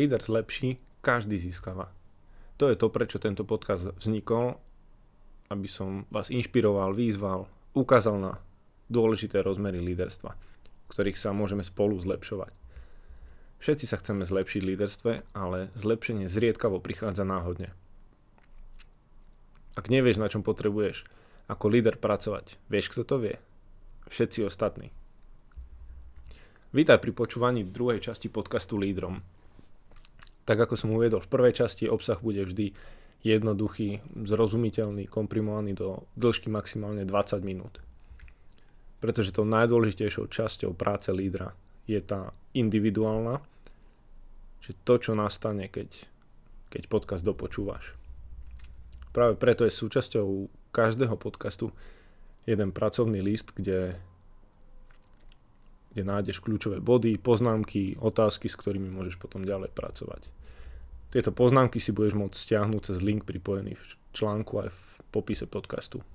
Líder zlepší, každý získava. To je to, prečo tento podcast vznikol, aby som vás inšpiroval, výzval, ukázal na dôležité rozmery líderstva, v ktorých sa môžeme spolu zlepšovať. Všetci sa chceme zlepšiť v líderstve, ale zlepšenie zriedkavo prichádza náhodne. Ak nevieš, na čom potrebuješ ako líder pracovať, vieš, kto to vie? Všetci ostatní. Vítaj pri počúvaní druhej časti podcastu Lídrom. Tak ako som uviedol v prvej časti, obsah bude vždy jednoduchý, zrozumiteľný, komprimovaný do dĺžky maximálne 20 minút. Pretože tou najdôležitejšou časťou práce lídra je tá individuálna, že to, čo nastane, keď, keď podcast dopočúvaš. Práve preto je súčasťou každého podcastu jeden pracovný list, kde, kde nájdeš kľúčové body, poznámky, otázky, s ktorými môžeš potom ďalej pracovať. Tieto poznámky si budeš môcť stiahnuť cez link pripojený v článku aj v popise podcastu.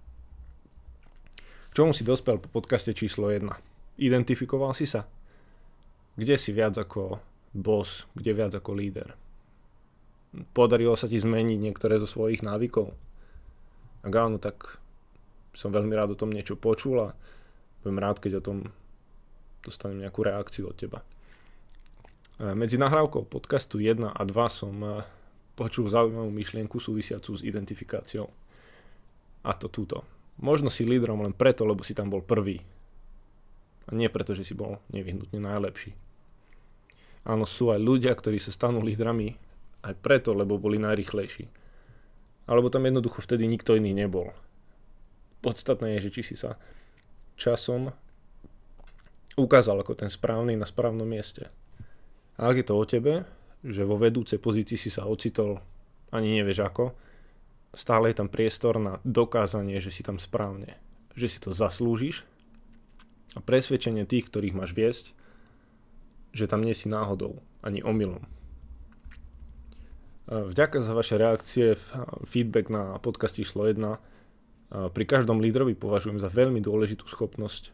K čomu si dospel po podcaste číslo 1? Identifikoval si sa? Kde si viac ako boss, kde viac ako líder? podarilo sa ti zmeniť niektoré zo svojich návykov? Ak áno, tak som veľmi rád o tom niečo počul a budem rád, keď o tom dostanem nejakú reakciu od teba. E, medzi nahrávkou podcastu 1 a 2 som e, počul zaujímavú myšlienku súvisiacu s identifikáciou. A to túto. Možno si lídrom len preto, lebo si tam bol prvý. A nie preto, že si bol nevyhnutne najlepší. Áno, sú aj ľudia, ktorí sa stanú lídrami aj preto, lebo boli najrychlejší. Alebo tam jednoducho vtedy nikto iný nebol. Podstatné je, že či si sa časom ukázal ako ten správny na správnom mieste. A ak je to o tebe, že vo vedúcej pozícii si sa ocitol, ani nevieš ako, stále je tam priestor na dokázanie, že si tam správne. Že si to zaslúžiš a presvedčenie tých, ktorých máš viesť, že tam nie si náhodou, ani omylom. Vďaka za vaše reakcie, feedback na podcast číslo 1. Pri každom lídrovi považujem za veľmi dôležitú schopnosť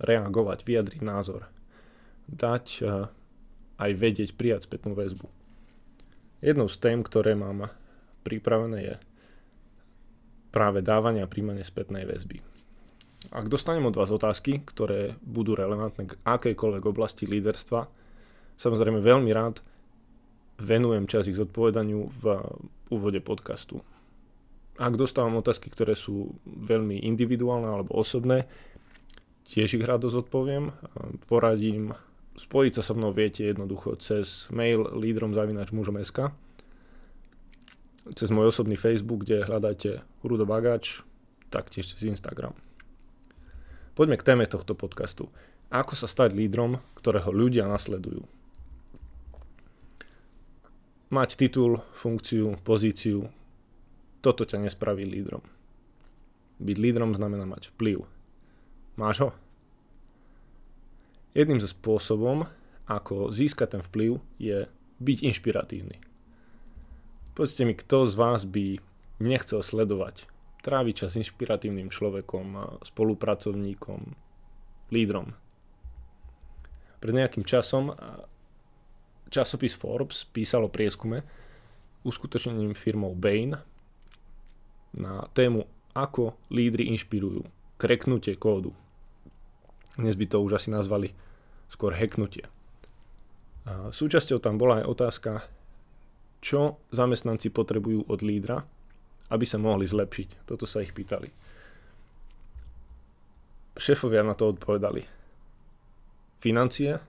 reagovať, vyjadriť názor. Dať aj vedieť, prijať spätnú väzbu. Jednou z tém, ktoré mám pripravené je práve dávanie a príjmanie spätnej väzby. Ak dostanem od vás otázky, ktoré budú relevantné k akejkoľvek oblasti líderstva, samozrejme veľmi rád venujem čas ich zodpovedaniu v úvode podcastu. Ak dostávam otázky, ktoré sú veľmi individuálne alebo osobné, tiež ich rado zodpoviem, poradím, spojiť sa so mnou viete jednoducho cez mail lídrom.mužom.sk cez môj osobný Facebook, kde hľadáte Rudo Bagač, taktiež cez Instagram. Poďme k téme tohto podcastu. Ako sa stať lídrom, ktorého ľudia nasledujú? mať titul, funkciu, pozíciu, toto ťa nespraví lídrom. Byť lídrom znamená mať vplyv. Máš ho? Jedným zo spôsobom, ako získať ten vplyv, je byť inšpiratívny. Povedzte mi, kto z vás by nechcel sledovať, tráviť čas inšpiratívnym človekom, spolupracovníkom, lídrom. Pred nejakým časom časopis Forbes písal o prieskume uskutočnením firmou Bain na tému ako lídry inšpirujú kreknutie kódu. Dnes by to už asi nazvali skôr hacknutie. A súčasťou tam bola aj otázka, čo zamestnanci potrebujú od lídra, aby sa mohli zlepšiť. Toto sa ich pýtali. Šéfovia na to odpovedali. Financie,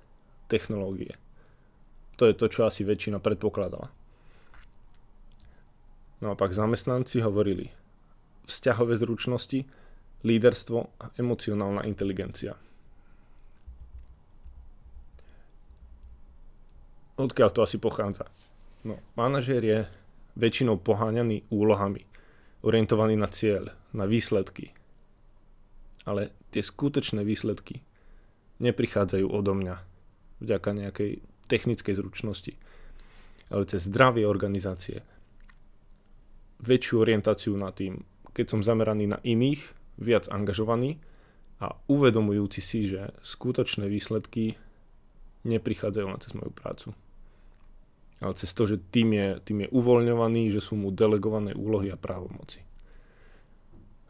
technológie. To je to, čo asi väčšina predpokladala. No a pak zamestnanci hovorili vzťahové zručnosti, líderstvo a emocionálna inteligencia. Odkiaľ to asi pochádza? No, manažér je väčšinou poháňaný úlohami, orientovaný na cieľ, na výsledky. Ale tie skutočné výsledky neprichádzajú odo mňa vďaka nejakej technickej zručnosti, ale cez zdravie organizácie. Väčšiu orientáciu na tým, keď som zameraný na iných, viac angažovaný a uvedomujúci si, že skutočné výsledky neprichádzajú len cez moju prácu. Ale cez to, že tým je, tým je uvoľňovaný, že sú mu delegované úlohy a právomoci.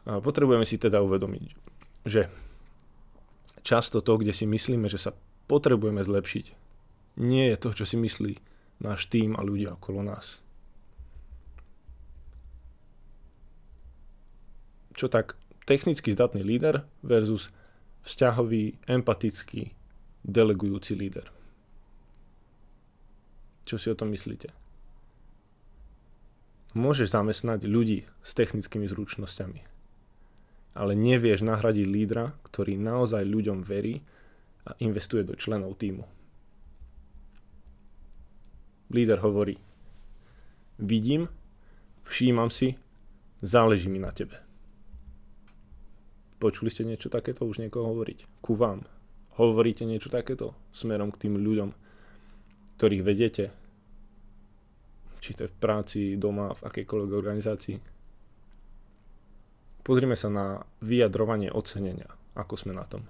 A potrebujeme si teda uvedomiť, že často to, kde si myslíme, že sa potrebujeme zlepšiť, nie je to, čo si myslí náš tým a ľudia okolo nás. Čo tak technicky zdatný líder versus vzťahový, empatický, delegujúci líder. Čo si o tom myslíte? Môžeš zamestnať ľudí s technickými zručnosťami, ale nevieš nahradiť lídra, ktorý naozaj ľuďom verí a investuje do členov týmu. Líder hovorí, vidím, všímam si, záleží mi na tebe. Počuli ste niečo takéto už niekoho hovoriť? Ku vám. Hovoríte niečo takéto smerom k tým ľuďom, ktorých vedete? Či to je v práci, doma, v akejkoľvek organizácii? Pozrime sa na vyjadrovanie ocenenia. Ako sme na tom.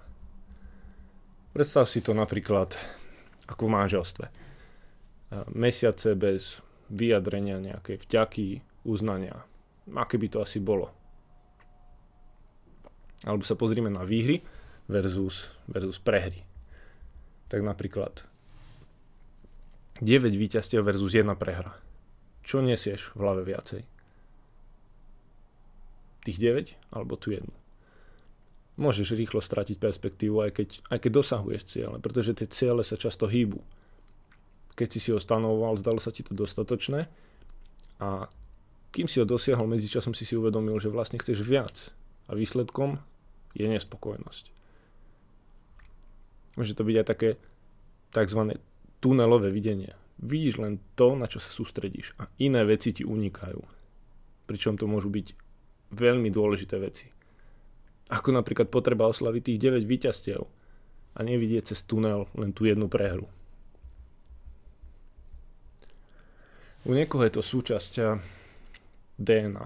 Predstav si to napríklad ako v manželstve. Mesiace bez vyjadrenia nejakej vďaky, uznania. Aké by to asi bolo? Alebo sa pozrieme na výhry versus, versus prehry. Tak napríklad 9 víťazstiev versus 1 prehra. Čo nesieš v hlave viacej? Tých 9 alebo tu jednu? Môžeš rýchlo stratiť perspektívu, aj keď, aj keď dosahuješ ciele, pretože tie ciele sa často hýbu. Keď si si ho stanovoval, zdalo sa ti to dostatočné a kým si ho dosiahol, medzičasom si si uvedomil, že vlastne chceš viac a výsledkom je nespokojnosť. Môže to byť aj také tzv. Tunelové videnie. Vidíš len to, na čo sa sústredíš a iné veci ti unikajú. Pričom to môžu byť veľmi dôležité veci. Ako napríklad potreba oslaviť tých 9 víťazstiev a nevidieť cez tunel len tú jednu prehru. U niekoho je to súčasť DNA.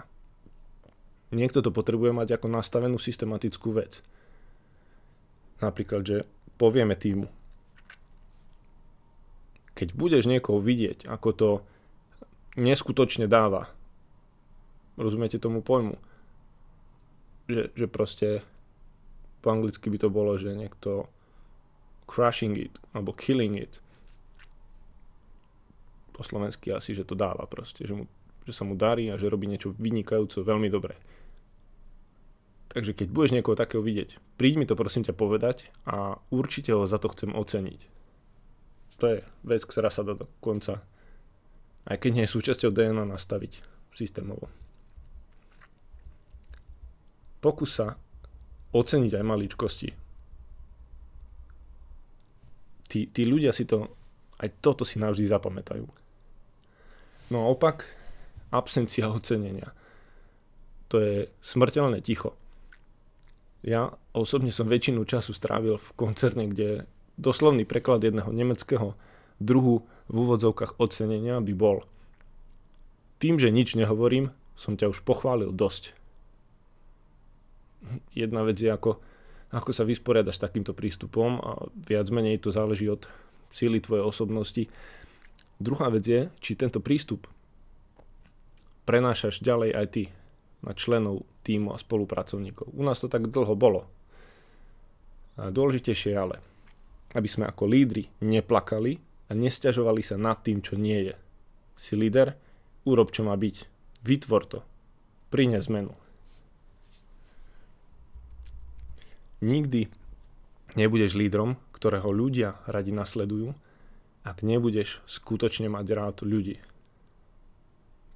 Niekto to potrebuje mať ako nastavenú systematickú vec. Napríklad, že povieme týmu, keď budeš niekoho vidieť, ako to neskutočne dáva, rozumiete tomu pojmu, že, že proste po anglicky by to bolo, že niekto crushing it, alebo killing it. Po slovensky asi, že to dáva proste, že, mu, že sa mu darí a že robí niečo vynikajúco, veľmi dobre. Takže keď budeš niekoho takého vidieť, príď mi to prosím ťa povedať a určite ho za to chcem oceniť. To je vec, ktorá sa dá do konca, aj keď nie je súčasťou DNA, nastaviť systémovo. Pokus sa oceniť aj maličkosti. Tí, tí ľudia si to, aj toto si navždy zapamätajú. No a opak, absencia ocenenia. To je smrteľné ticho ja osobne som väčšinu času strávil v koncerne, kde doslovný preklad jedného nemeckého druhu v úvodzovkách ocenenia by bol tým, že nič nehovorím, som ťa už pochválil dosť. Jedna vec je, ako, ako sa vysporiadaš s takýmto prístupom a viac menej to záleží od síly tvojej osobnosti. Druhá vec je, či tento prístup prenášaš ďalej aj ty na členov týmu a spolupracovníkov. U nás to tak dlho bolo. A dôležitejšie ale, aby sme ako lídry neplakali a nestiažovali sa nad tým, čo nie je. Si líder, urob čo má byť. Vytvor to. Prine zmenu. Nikdy nebudeš lídrom, ktorého ľudia radi nasledujú, ak nebudeš skutočne mať rád ľudí.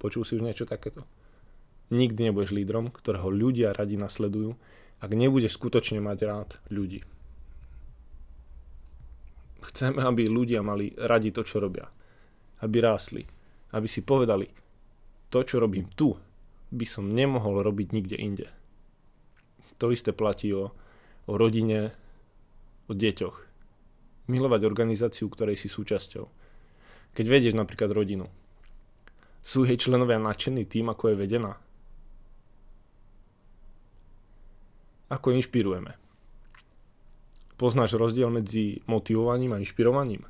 Počul si už niečo takéto? Nikdy nebudeš lídrom, ktorého ľudia radi nasledujú, ak nebudeš skutočne mať rád ľudí. Chceme, aby ľudia mali radi to, čo robia. Aby rásli. Aby si povedali, to, čo robím tu, by som nemohol robiť nikde inde. To isté platí o, o rodine, o deťoch. Milovať organizáciu, ktorej si súčasťou. Keď vedieš napríklad rodinu, sú jej členovia nadšení tým, ako je vedená? Ako inšpirujeme? Poznáš rozdiel medzi motivovaním a inšpirovaním?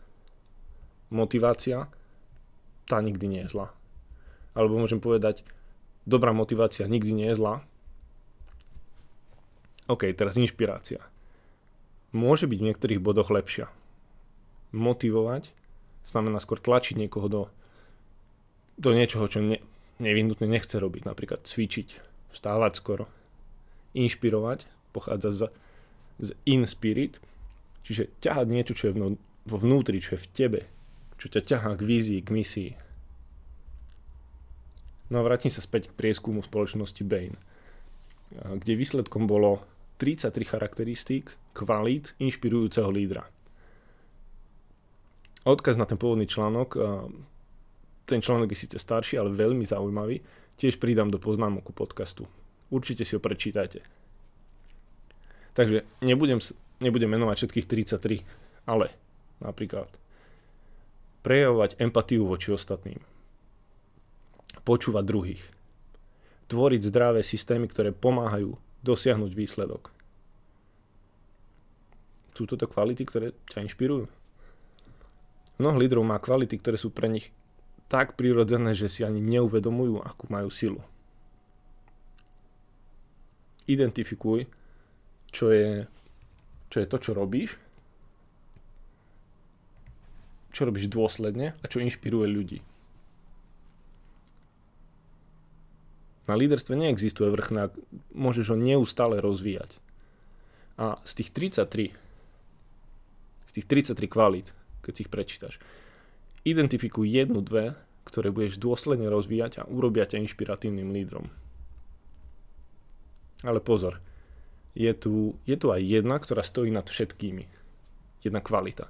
Motivácia tá nikdy nie je zlá. Alebo môžem povedať, dobrá motivácia nikdy nie je zlá. OK, teraz inšpirácia. Môže byť v niektorých bodoch lepšia. Motivovať znamená skôr tlačiť niekoho do, do niečoho, čo ne, nevyhnutne nechce robiť. Napríklad cvičiť, vstávať skoro. Inšpirovať pochádza z, z in spirit, čiže ťahať niečo, čo je vo vnútri, čo je v tebe, čo ťa ťahá k vízii, k misii. No a vrátim sa späť k prieskumu spoločnosti Bain, kde výsledkom bolo 33 charakteristík kvalít inšpirujúceho lídra. Odkaz na ten pôvodný článok, ten článok je síce starší, ale veľmi zaujímavý, tiež pridám do poznámok podcastu. Určite si ho prečítajte. Takže nebudem, nebudem menovať všetkých 33, ale napríklad prejavovať empatiu voči ostatným, počúvať druhých, tvoriť zdravé systémy, ktoré pomáhajú dosiahnuť výsledok. Sú toto kvality, ktoré ťa inšpirujú? Mnoho lídrov má kvality, ktoré sú pre nich tak prirodzené, že si ani neuvedomujú, akú majú silu. Identifikuj, čo je, čo je to, čo robíš, čo robíš dôsledne a čo inšpiruje ľudí. Na líderstve neexistuje vrchná, môžeš ho neustále rozvíjať. A z tých 33, z tých 33 kvalít, keď si ich prečítaš, identifikuj jednu, dve, ktoré budeš dôsledne rozvíjať a urobia ťa inšpiratívnym lídrom. Ale pozor, je tu, je tu aj jedna, ktorá stojí nad všetkými. Jedna kvalita.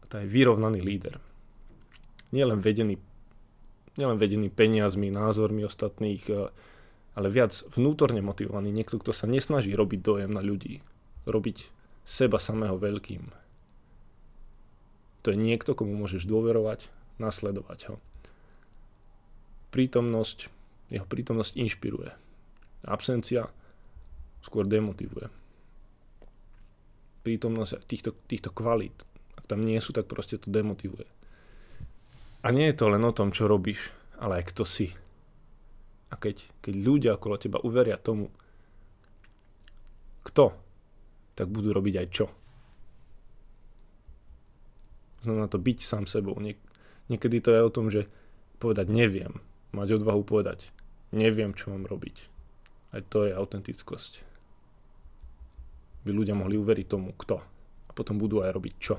A to je vyrovnaný líder. Nie len vedený, nielen vedený peniazmi, názormi ostatných, eh, ale viac vnútorne motivovaný. Niekto, kto sa nesnaží robiť dojem na ľudí. Robiť seba samého veľkým. To je niekto, komu môžeš dôverovať, nasledovať ho. Prítomnosť, jeho prítomnosť inšpiruje. Absencia skôr demotivuje. Prítomnosť týchto, týchto kvalít, ak tam nie sú, tak proste to demotivuje. A nie je to len o tom, čo robíš, ale aj kto si. A keď, keď ľudia okolo teba uveria tomu, kto, tak budú robiť aj čo. Znamená to byť sám sebou. Niek- niekedy to je o tom, že povedať neviem. Mať odvahu povedať neviem, čo mám robiť. Aj to je autentickosť by ľudia mohli uveriť tomu, kto. A potom budú aj robiť čo.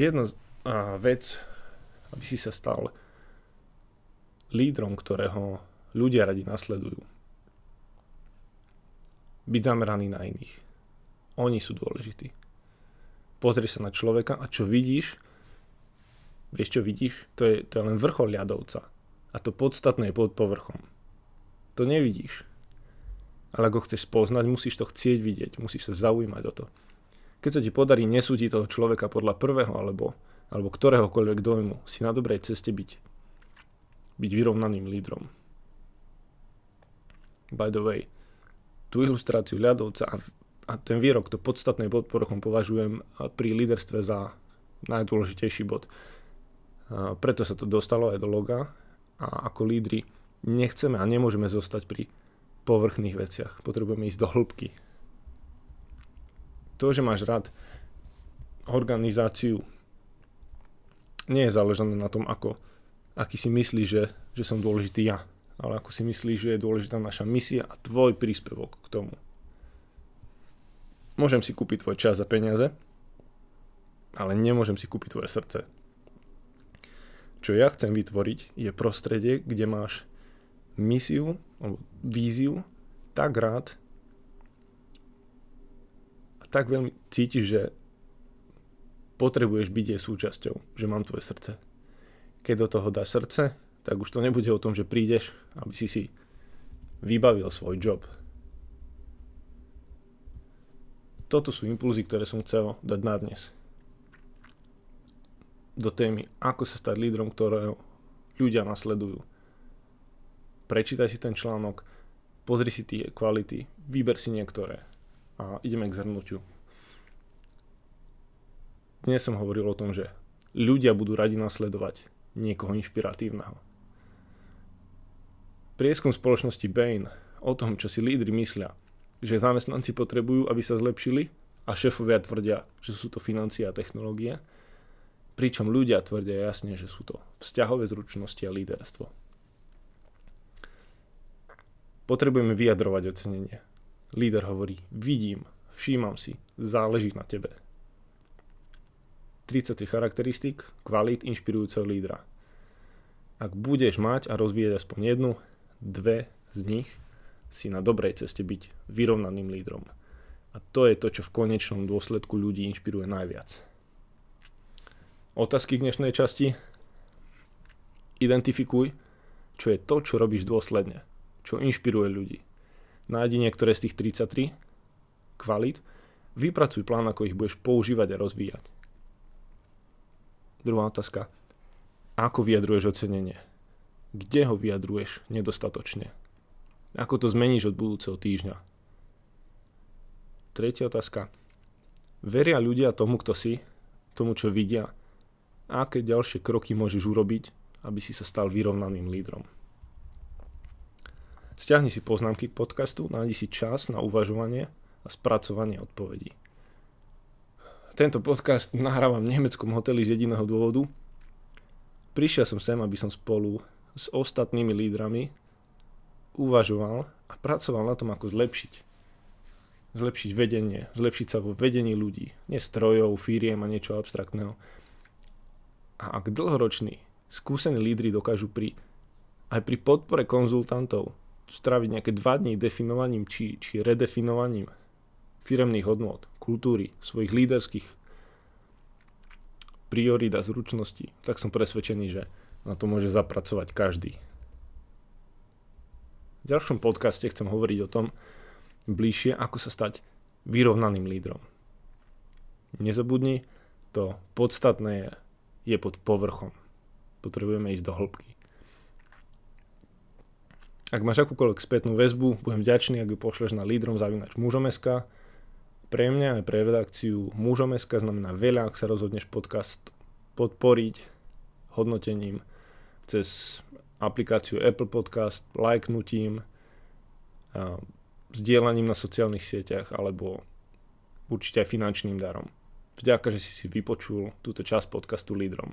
Jedna vec, aby si sa stal lídrom, ktorého ľudia radi nasledujú. Byť zameraný na iných. Oni sú dôležití. Pozri sa na človeka a čo vidíš, vieš čo vidíš? To je, to je len vrchol ľadovca. A to podstatné je pod povrchom to nevidíš. Ale ak ho chceš poznať, musíš to chcieť vidieť, musíš sa zaujímať o to. Keď sa ti podarí nesúdiť toho človeka podľa prvého alebo, alebo ktoréhokoľvek dojmu, si na dobrej ceste byť, byť vyrovnaným lídrom. By the way, tú ilustráciu ľadovca a, a ten výrok, to podstatné pod povrchom považujem pri líderstve za najdôležitejší bod. A preto sa to dostalo aj do loga a ako lídry nechceme a nemôžeme zostať pri povrchných veciach. Potrebujeme ísť do hĺbky. To, že máš rád organizáciu, nie je záležené na tom, ako, aký si myslíš, že, že som dôležitý ja, ale ako si myslíš, že je dôležitá naša misia a tvoj príspevok k tomu. Môžem si kúpiť tvoj čas a peniaze, ale nemôžem si kúpiť tvoje srdce. Čo ja chcem vytvoriť, je prostredie, kde máš misiu alebo víziu tak rád a tak veľmi cítiš, že potrebuješ byť jej súčasťou, že mám tvoje srdce. Keď do toho dáš srdce, tak už to nebude o tom, že prídeš, aby si si vybavil svoj job. Toto sú impulzy, ktoré som chcel dať na dnes. Do témy, ako sa stať lídrom, ktorého ľudia nasledujú prečítaj si ten článok, pozri si tie kvality, vyber si niektoré a ideme k zhrnutiu. dnes som hovoril o tom, že ľudia budú radi nasledovať niekoho inšpiratívneho. Prieskum spoločnosti Bain o tom, čo si lídry myslia, že zamestnanci potrebujú, aby sa zlepšili a šéfovia tvrdia, že sú to financie a technológie, pričom ľudia tvrdia jasne, že sú to vzťahové zručnosti a líderstvo. Potrebujeme vyjadrovať ocenenie. Líder hovorí, vidím, všímam si, záleží na tebe. 33 charakteristík kvalít inšpirujúceho lídra. Ak budeš mať a rozvíjať aspoň jednu, dve z nich, si na dobrej ceste byť vyrovnaným lídrom. A to je to, čo v konečnom dôsledku ľudí inšpiruje najviac otázky k dnešnej časti. Identifikuj, čo je to, čo robíš dôsledne, čo inšpiruje ľudí. Nájdi niektoré z tých 33 kvalít, vypracuj plán, ako ich budeš používať a rozvíjať. Druhá otázka. Ako vyjadruješ ocenenie? Kde ho vyjadruješ nedostatočne? Ako to zmeníš od budúceho týždňa? Tretia otázka. Veria ľudia tomu, kto si, tomu, čo vidia, a aké ďalšie kroky môžeš urobiť, aby si sa stal vyrovnaným lídrom. Stiahni si poznámky k podcastu, nájdi si čas na uvažovanie a spracovanie odpovedí. Tento podcast nahrávam v nemeckom hoteli z jediného dôvodu. Prišiel som sem, aby som spolu s ostatnými lídrami uvažoval a pracoval na tom, ako zlepšiť zlepšiť vedenie, zlepšiť sa vo vedení ľudí, nie strojov, firiem a niečo abstraktného, a ak dlhoroční, skúsení lídry dokážu pri, aj pri podpore konzultantov straviť nejaké dva dní definovaním či, či redefinovaním firemných hodnôt, kultúry, svojich líderských priorít a zručností, tak som presvedčený, že na to môže zapracovať každý. V ďalšom podcaste chcem hovoriť o tom bližšie, ako sa stať vyrovnaným lídrom. Nezabudni, to podstatné je je pod povrchom. Potrebujeme ísť do hĺbky. Ak máš akúkoľvek spätnú väzbu, budem vďačný, ak ju pošleš na lídrom zavinač mužom.sk. Pre mňa aj pre redakciu mužom.sk znamená veľa, ak sa rozhodneš podcast podporiť hodnotením cez aplikáciu Apple Podcast, lajknutím, zdieľaním na sociálnych sieťach alebo určite aj finančným darom. Vďaka, že si si vypočul túto časť podcastu Lídrom.